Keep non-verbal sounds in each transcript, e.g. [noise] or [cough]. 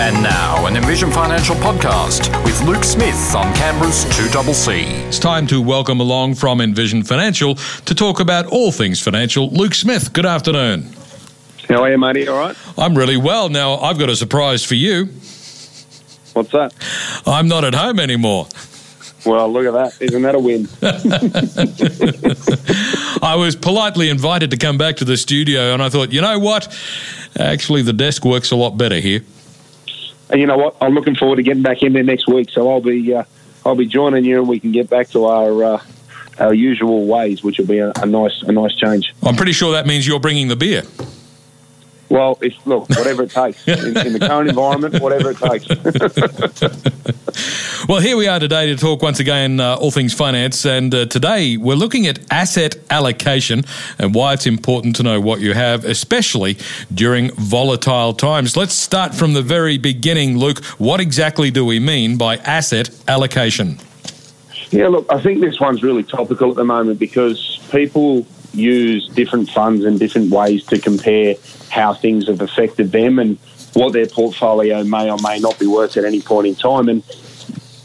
And now, an Envision Financial podcast with Luke Smith on Canberra's 2CC. It's time to welcome along from Envision Financial to talk about all things financial. Luke Smith, good afternoon. How are you, matey? All right? I'm really well. Now, I've got a surprise for you. What's that? I'm not at home anymore. Well, look at that. Isn't that a win? [laughs] I was politely invited to come back to the studio, and I thought, you know what? Actually, the desk works a lot better here. And you know what? I'm looking forward to getting back in there next week. So I'll be uh, I'll be joining you, and we can get back to our uh, our usual ways, which will be a, a nice a nice change. I'm pretty sure that means you're bringing the beer. Well, it's, look, whatever it takes in, in the current environment, whatever it takes. [laughs] well, here we are today to talk once again uh, all things finance, and uh, today we're looking at asset allocation and why it's important to know what you have, especially during volatile times. Let's start from the very beginning, Luke. What exactly do we mean by asset allocation? Yeah, look, I think this one's really topical at the moment because people use different funds and different ways to compare how things have affected them and what their portfolio may or may not be worth at any point in time. And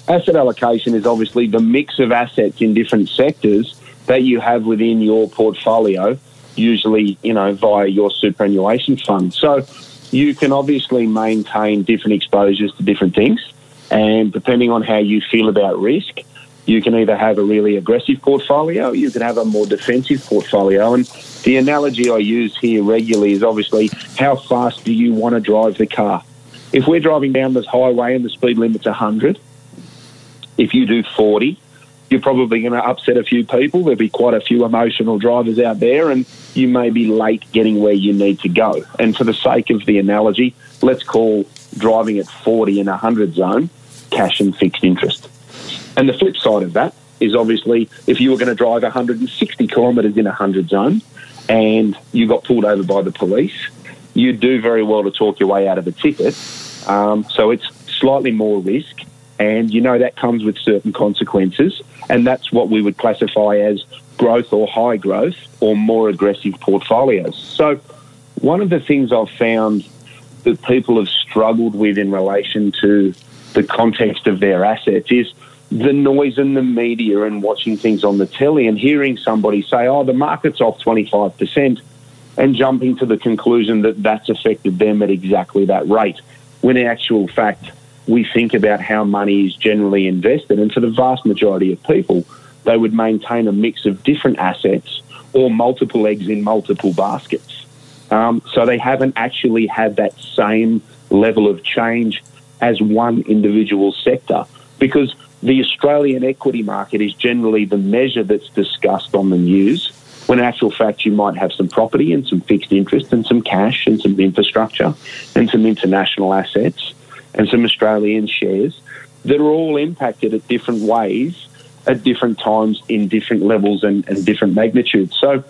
asset allocation is obviously the mix of assets in different sectors that you have within your portfolio, usually, you know, via your superannuation fund. So you can obviously maintain different exposures to different things. And depending on how you feel about risk, you can either have a really aggressive portfolio, you can have a more defensive portfolio. And the analogy I use here regularly is obviously how fast do you want to drive the car? If we're driving down this highway and the speed limit's 100, if you do 40, you're probably going to upset a few people. There'll be quite a few emotional drivers out there, and you may be late getting where you need to go. And for the sake of the analogy, let's call driving at 40 in a 100 zone cash and fixed interest. And the flip side of that is obviously if you were going to drive 160 kilometres in a 100 zone and you got pulled over by the police, you'd do very well to talk your way out of a ticket. Um, so it's slightly more risk, and you know that comes with certain consequences, and that's what we would classify as growth or high growth or more aggressive portfolios. So, one of the things I've found that people have struggled with in relation to the context of their assets is the noise in the media and watching things on the telly and hearing somebody say, oh, the market's off 25%, and jumping to the conclusion that that's affected them at exactly that rate. When in actual fact, we think about how money is generally invested, and for the vast majority of people, they would maintain a mix of different assets or multiple eggs in multiple baskets. Um, so they haven't actually had that same level of change as one individual sector because the Australian equity market is generally the measure that's discussed on the news, when in actual fact you might have some property and some fixed interest and some cash and some infrastructure and some international assets and some Australian shares that are all impacted at different ways at different times in different levels and, and different magnitudes. So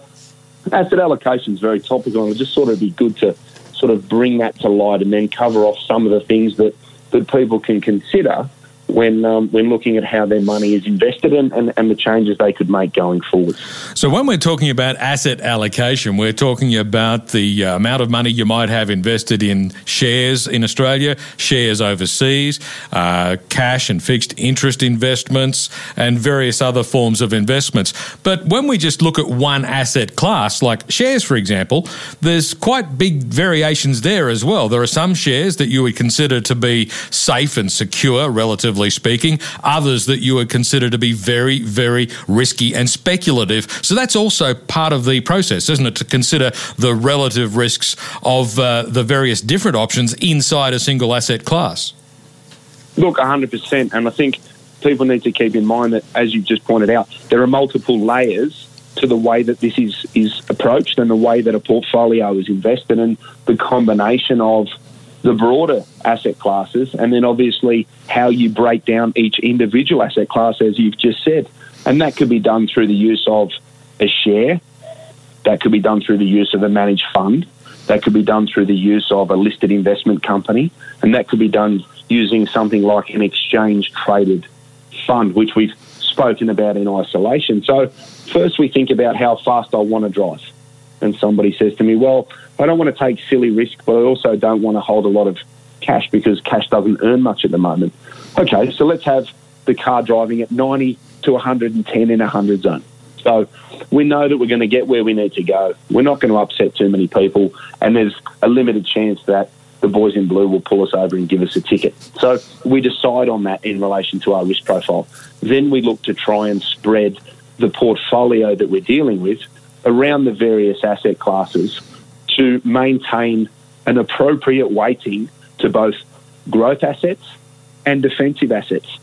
asset allocation is very topical and it just sort of be good to sort of bring that to light and then cover off some of the things that, that people can consider when um, when looking at how their money is invested and, and, and, the changes they could make going forward. So when we're talking about asset allocation, we're talking about the uh, amount of money you might have invested in shares in Australia, shares overseas, uh, cash and fixed interest investments, and various other forms of investments. But when we just look at one asset class, like shares, for example, there's quite big variations there as well. There are some shares that you would consider to be safe and secure, relatively relatively speaking, others that you would consider to be very, very risky and speculative. So that's also part of the process, isn't it, to consider the relative risks of uh, the various different options inside a single asset class? Look, 100%. And I think people need to keep in mind that, as you just pointed out, there are multiple layers to the way that this is, is approached and the way that a portfolio is invested and the combination of the broader asset classes, and then obviously how you break down each individual asset class, as you've just said. And that could be done through the use of a share, that could be done through the use of a managed fund, that could be done through the use of a listed investment company, and that could be done using something like an exchange traded fund, which we've spoken about in isolation. So, first we think about how fast I want to drive. And somebody says to me, Well, I don't want to take silly risk, but I also don't want to hold a lot of cash because cash doesn't earn much at the moment. Okay, so let's have the car driving at 90 to 110 in a 100 zone. So we know that we're going to get where we need to go. We're not going to upset too many people, and there's a limited chance that the boys in blue will pull us over and give us a ticket. So we decide on that in relation to our risk profile. Then we look to try and spread the portfolio that we're dealing with around the various asset classes to maintain an appropriate weighting to both growth assets and defensive assets.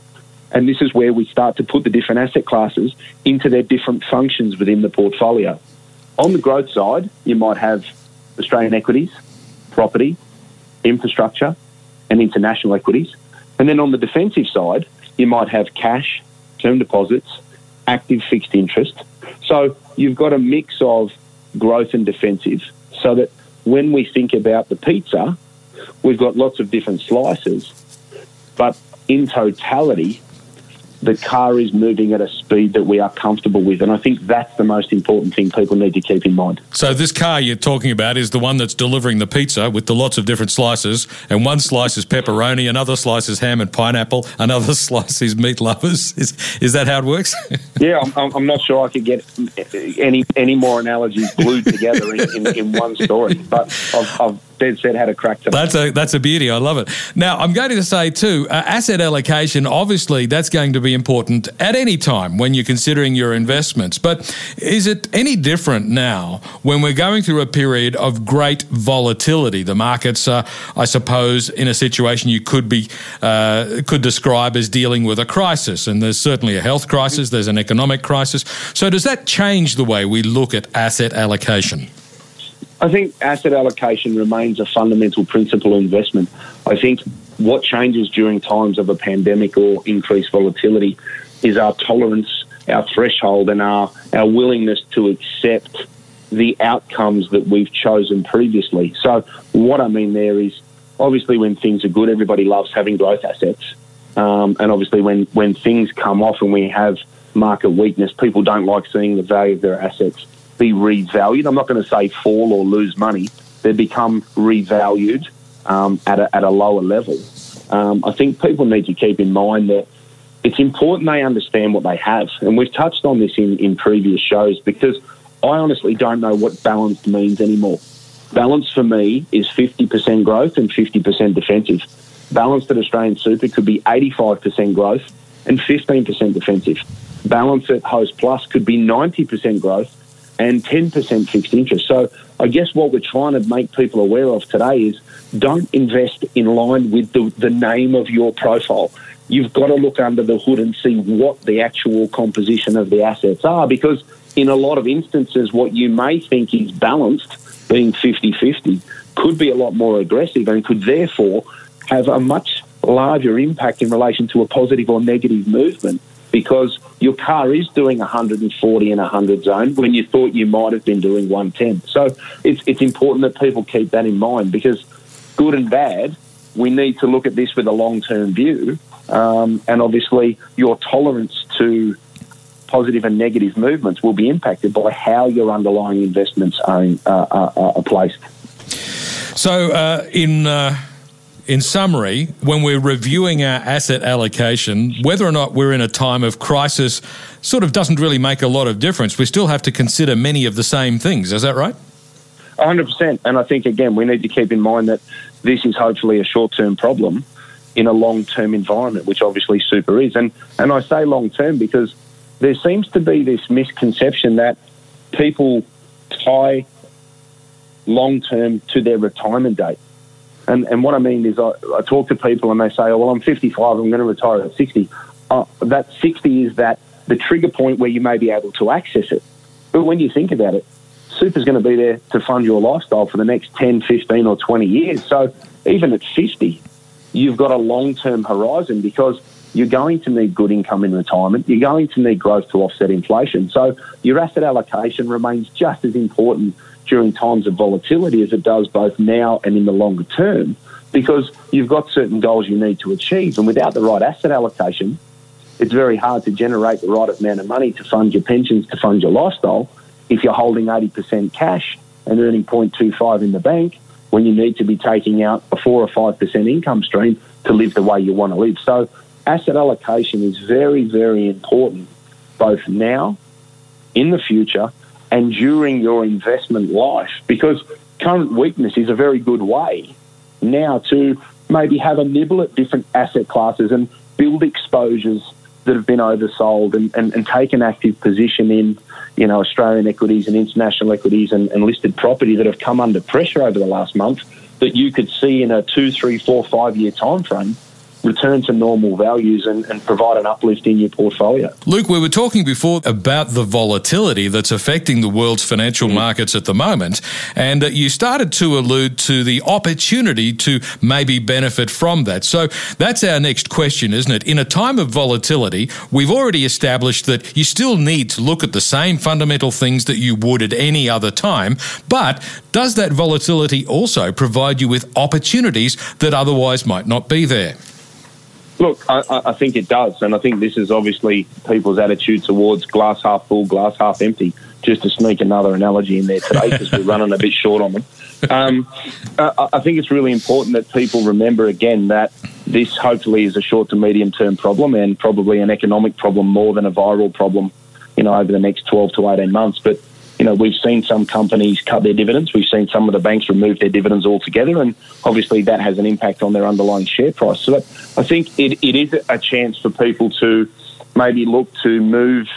And this is where we start to put the different asset classes into their different functions within the portfolio. On the growth side, you might have Australian equities, property, infrastructure, and international equities. And then on the defensive side, you might have cash, term deposits, active fixed interest. So you've got a mix of growth and defensive so that when we think about the pizza, we've got lots of different slices. But in totality, the car is moving at a speed that we are comfortable with. And I think that's the most important thing people need to keep in mind. So, this car you're talking about is the one that's delivering the pizza with the lots of different slices. And one slice is pepperoni, another slice is ham and pineapple, another [laughs] slice is meat lovers. Is, is that how it works? [laughs] yeah, I'm, I'm, not sure I could get any any more analogies glued together in, in, in one story. But I've, I've set had a crack to That's a that's a beauty. I love it. Now I'm going to say too, uh, asset allocation. Obviously, that's going to be important at any time when you're considering your investments. But is it any different now when we're going through a period of great volatility? The markets, are, I suppose, in a situation you could be uh, could describe as dealing with a crisis, and there's certainly a health crisis. There's an economic crisis. So does that change the way we look at asset allocation? I think asset allocation remains a fundamental principle of investment. I think what changes during times of a pandemic or increased volatility is our tolerance, our threshold, and our, our willingness to accept the outcomes that we've chosen previously. So, what I mean there is obviously when things are good, everybody loves having growth assets. Um, and obviously, when, when things come off and we have market weakness, people don't like seeing the value of their assets be revalued. I'm not going to say fall or lose money. They become revalued um, at, a, at a lower level. Um, I think people need to keep in mind that it's important they understand what they have. And we've touched on this in, in previous shows because I honestly don't know what balanced means anymore. Balance for me is 50% growth and 50% defensive. Balanced at Australian Super could be 85% growth and 15% defensive. Balance at Host Plus could be 90% growth and 10% fixed interest. So I guess what we're trying to make people aware of today is don't invest in line with the, the name of your profile. You've got to look under the hood and see what the actual composition of the assets are because in a lot of instances, what you may think is balanced, being 50 50, could be a lot more aggressive and could therefore have a much larger impact in relation to a positive or negative movement because your car is doing 140 in a 100 zone when you thought you might have been doing 110. So it's, it's important that people keep that in mind because good and bad, we need to look at this with a long term view. Um, and obviously, your tolerance to positive and negative movements will be impacted by how your underlying investments are, uh, are, are placed. So, uh, in uh, in summary, when we're reviewing our asset allocation, whether or not we're in a time of crisis sort of doesn't really make a lot of difference. We still have to consider many of the same things. Is that right? 100%. And I think, again, we need to keep in mind that this is hopefully a short term problem in a long term environment, which obviously super is. And, and I say long term because there seems to be this misconception that people tie long term to their retirement date. And, and what I mean is, I, I talk to people and they say, oh, well, I'm 55, I'm going to retire at 60. Uh, that 60 is that the trigger point where you may be able to access it. But when you think about it, super is going to be there to fund your lifestyle for the next 10, 15, or 20 years. So even at 50, you've got a long term horizon because you're going to need good income in retirement. You're going to need growth to offset inflation. So your asset allocation remains just as important during times of volatility as it does both now and in the longer term because you've got certain goals you need to achieve. And without the right asset allocation, it's very hard to generate the right amount of money to fund your pensions, to fund your lifestyle. If you're holding 80% cash and earning 0.25 in the bank, when you need to be taking out a four or five percent income stream to live the way you want to live. So asset allocation is very, very important both now, in the future, and during your investment life because current weakness is a very good way now to maybe have a nibble at different asset classes and build exposures that have been oversold and, and, and take an active position in you know Australian equities and international equities and, and listed property that have come under pressure over the last month that you could see in a two, three, four, five year time frame return to normal values and, and, provide an uplift in your portfolio. Luke, we were talking before about the volatility that's affecting the world's financial mm. markets at the moment, and uh, you started to allude to the opportunity to maybe benefit from that. So that's our next question, isn't it? In a time of volatility, we've already established that you still need to look at the same fundamental things that you would at any other time, but does that volatility also provide you with opportunities that otherwise might not be there? Look, I, I, think it does, and I think this is obviously people's attitude towards glass half full, glass half empty. Just to sneak another analogy in there today because we're running a bit short on them. Um, I, I think it's really important that people remember again that this hopefully is a short to medium term problem and probably an economic problem more than a viral problem, you know, over the next 12 to 18 months. But you know, we've seen some companies cut their dividends. We've seen some of the banks remove their dividends altogether, and obviously that has an impact on their underlying share price. So I think it, it is a chance for people to maybe look to move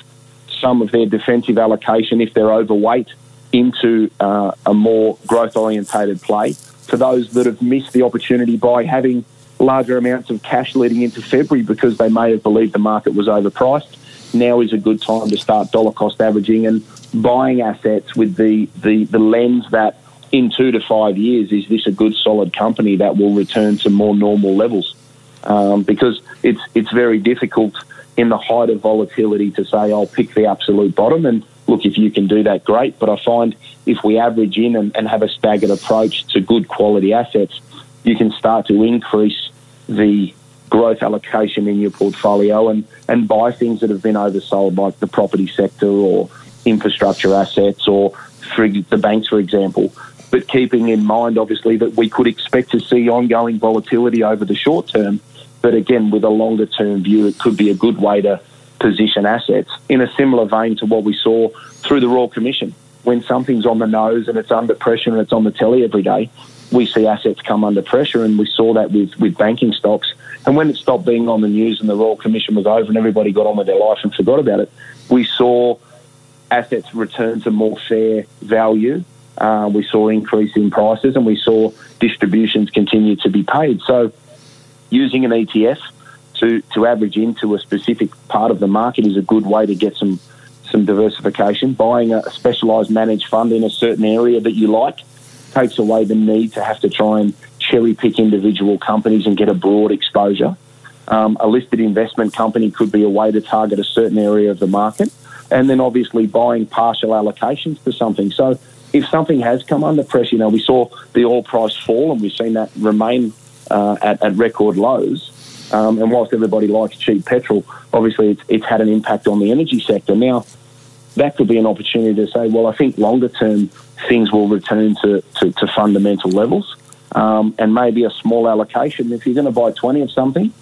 some of their defensive allocation if they're overweight into uh, a more growth orientated play. For those that have missed the opportunity by having larger amounts of cash leading into February because they may have believed the market was overpriced, now is a good time to start dollar cost averaging and buying assets with the, the, the lens that in two to five years, is this a good solid company that will return to more normal levels? Um, because it's it's very difficult in the height of volatility to say I'll pick the absolute bottom and look if you can do that great. But I find if we average in and, and have a staggered approach to good quality assets, you can start to increase the growth allocation in your portfolio and, and buy things that have been oversold like the property sector or infrastructure assets or the banks, for example. But keeping in mind, obviously, that we could expect to see ongoing volatility over the short term. But again, with a longer term view, it could be a good way to position assets in a similar vein to what we saw through the Royal Commission. When something's on the nose and it's under pressure and it's on the telly every day, we see assets come under pressure, and we saw that with, with banking stocks. And when it stopped being on the news and the Royal Commission was over and everybody got on with their life and forgot about it, we saw assets return to more fair value. Uh, we saw increase in prices and we saw distributions continue to be paid. So, using an ETF to, to average into a specific part of the market is a good way to get some some diversification. Buying a specialised managed fund in a certain area that you like takes away the need to have to try and cherry pick individual companies and get a broad exposure. Um, a listed investment company could be a way to target a certain area of the market and then obviously buying partial allocations to something. So if something has come under pressure, you know, we saw the oil price fall and we've seen that remain uh, at, at, record lows. Um, and whilst everybody likes cheap petrol, obviously it's, it's had an impact on the energy sector. Now, that could be an opportunity to say, well, I think longer term things will return to, to, to fundamental levels. Um, and maybe a small allocation. If you're going to buy 20 of something,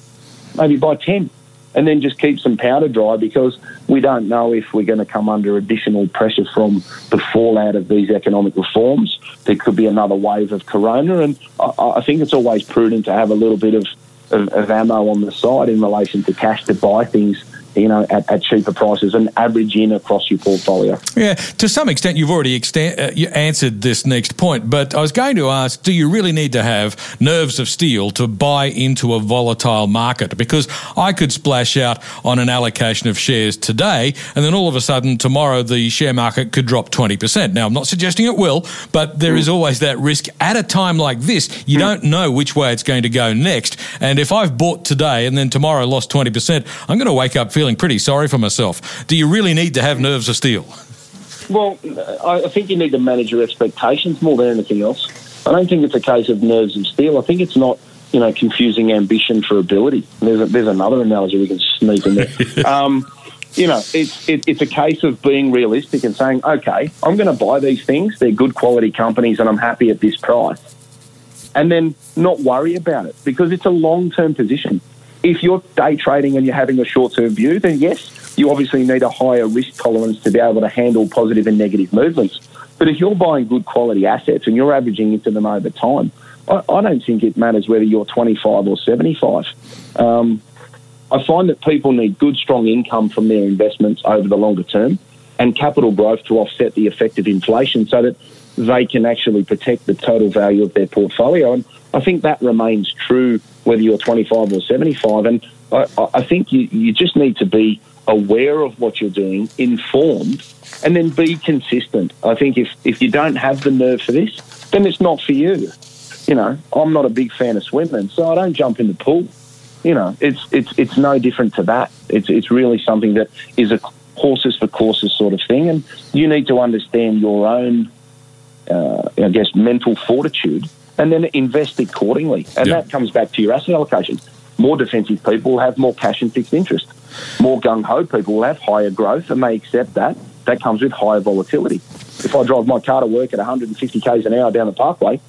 maybe buy 10 and then just keep some powder dry because we don't know if we're going to come under additional pressure from the fallout of these economic reforms. There could be another wave of corona, and I, I think it's always prudent to have a little bit of, of, of ammo on the side in relation to cash to buy things you know, at, at, cheaper prices and average in across your portfolio. Yeah, to some extent, you've already extent, uh, you answered this next point, but I was going to ask do you really need to have nerves of steel to buy into a volatile market? Because I could splash out on an allocation of shares today, and then all of a sudden, tomorrow, the share market could drop 20%. Now, I'm not suggesting it will, but there mm. is always that risk. At a time like this, you mm. don't know which way it's going to go next. And if I've bought today and then tomorrow lost 20%, I'm going to wake up feeling feeling pretty sorry for myself. Do you really need to have nerves of steel? Well, I think you need to manage your expectations more than anything else. I don't think it's a case of nerves of steel. I think it's not, you know, confusing ambition for ability. There's, a, there's another analogy we can sneak in there. [laughs] um, you know, it's it, it's a case of being realistic and saying, okay, I'm going to buy these things. They're good quality companies, and I'm happy at this price. and then not worry about it because it's a long term position. If you're day trading and you're having a short term view, then yes, you obviously need a higher risk tolerance to be able to handle positive and negative movements. But if you're buying good quality assets and you're averaging into them over time, I, I don't think it matters whether you're 25 or 75. Um, I find that people need good, strong income from their investments over the longer term and capital growth to offset the effect of inflation so that they can actually protect the total value of their portfolio. And I think that remains true whether you're 25 or 75. And I, I think you, you just need to be aware of what you're doing, informed, and then be consistent. I think if, if you don't have the nerve for this, then it's not for you. You know, I'm not a big fan of swimming, so I don't jump in the pool. You know, it's it's it's no different to that. It's it's really something that is a horses for courses sort of thing, and you need to understand your own, uh, I guess, mental fortitude, and then invest accordingly. And Yeah. that comes back to your asset allocation. More defensive people will have more cash and fixed interest. More gung ho people will have higher growth, and they accept that. That comes with higher volatility. If I drive my car to work at 150 k's an hour down the parkway,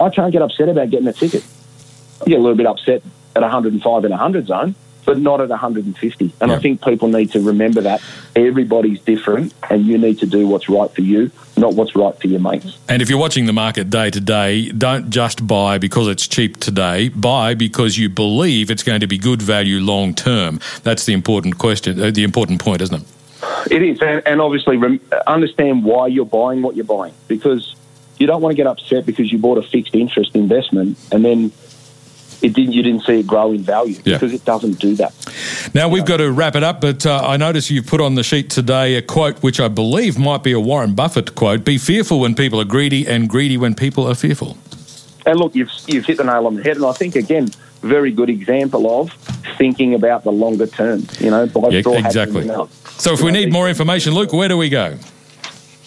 I can't get upset about getting a ticket. I get a little bit upset at 105 in a 100 zone, but not at 150. And Yeah. I think people need to remember that everybody's different and you need to do what's right for you, not what's right for your mates. And if you're watching the market day to day, don't just buy because it's cheap today. Buy because you believe it's going to be good value long term. That's the important question, uh, the important point, isn't it? It is, and, and obviously rem- understand why you're buying what you're buying because you don't want to get upset because you bought a fixed interest investment and then it didn't, you didn't see it grow in value Yeah. because it doesn't do that. Now we've got to wrap it up, but uh, I notice you've put on the sheet today a quote which I believe might be a Warren Buffett quote: "Be fearful when people are greedy, and greedy when people are fearful." And look, you've, you've hit the nail on the head. And I think, again, very good example of thinking about the longer term. You know, Yeah, exactly. in the mouth. So if we need more information, Luke, where do we go?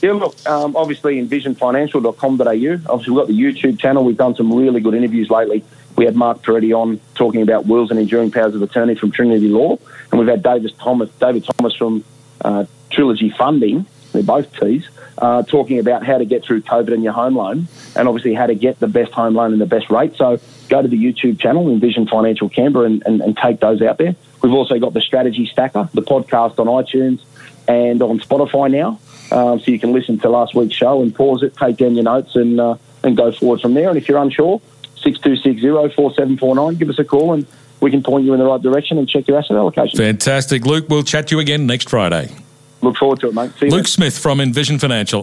Yeah, look, um, obviously envisionfinancial.com.au. Obviously, we've got the YouTube channel. We've done some really good interviews lately. We had Mark Peretti on talking about wills and enduring powers of attorney from Trinity Law, and we've had David Thomas, David Thomas from uh, Trilogy Funding. They're both T's. Uh, talking about how to get through COVID and your home loan, and obviously how to get the best home loan and the best rate. So go to the YouTube channel, Envision Financial Canberra, and, and, and take those out there. We've also got the Strategy Stacker, the podcast on iTunes and on Spotify now. Um, so you can listen to last week's show and pause it, take down your notes, and uh, and go forward from there. And if you're unsure, six two six zero four seven four nine. Give us a call, and we can point you in the right direction and check your asset allocation. Fantastic, Luke. We'll chat to you again next Friday. Look forward to it, mate. See you. Luke Smith from Envision Financial.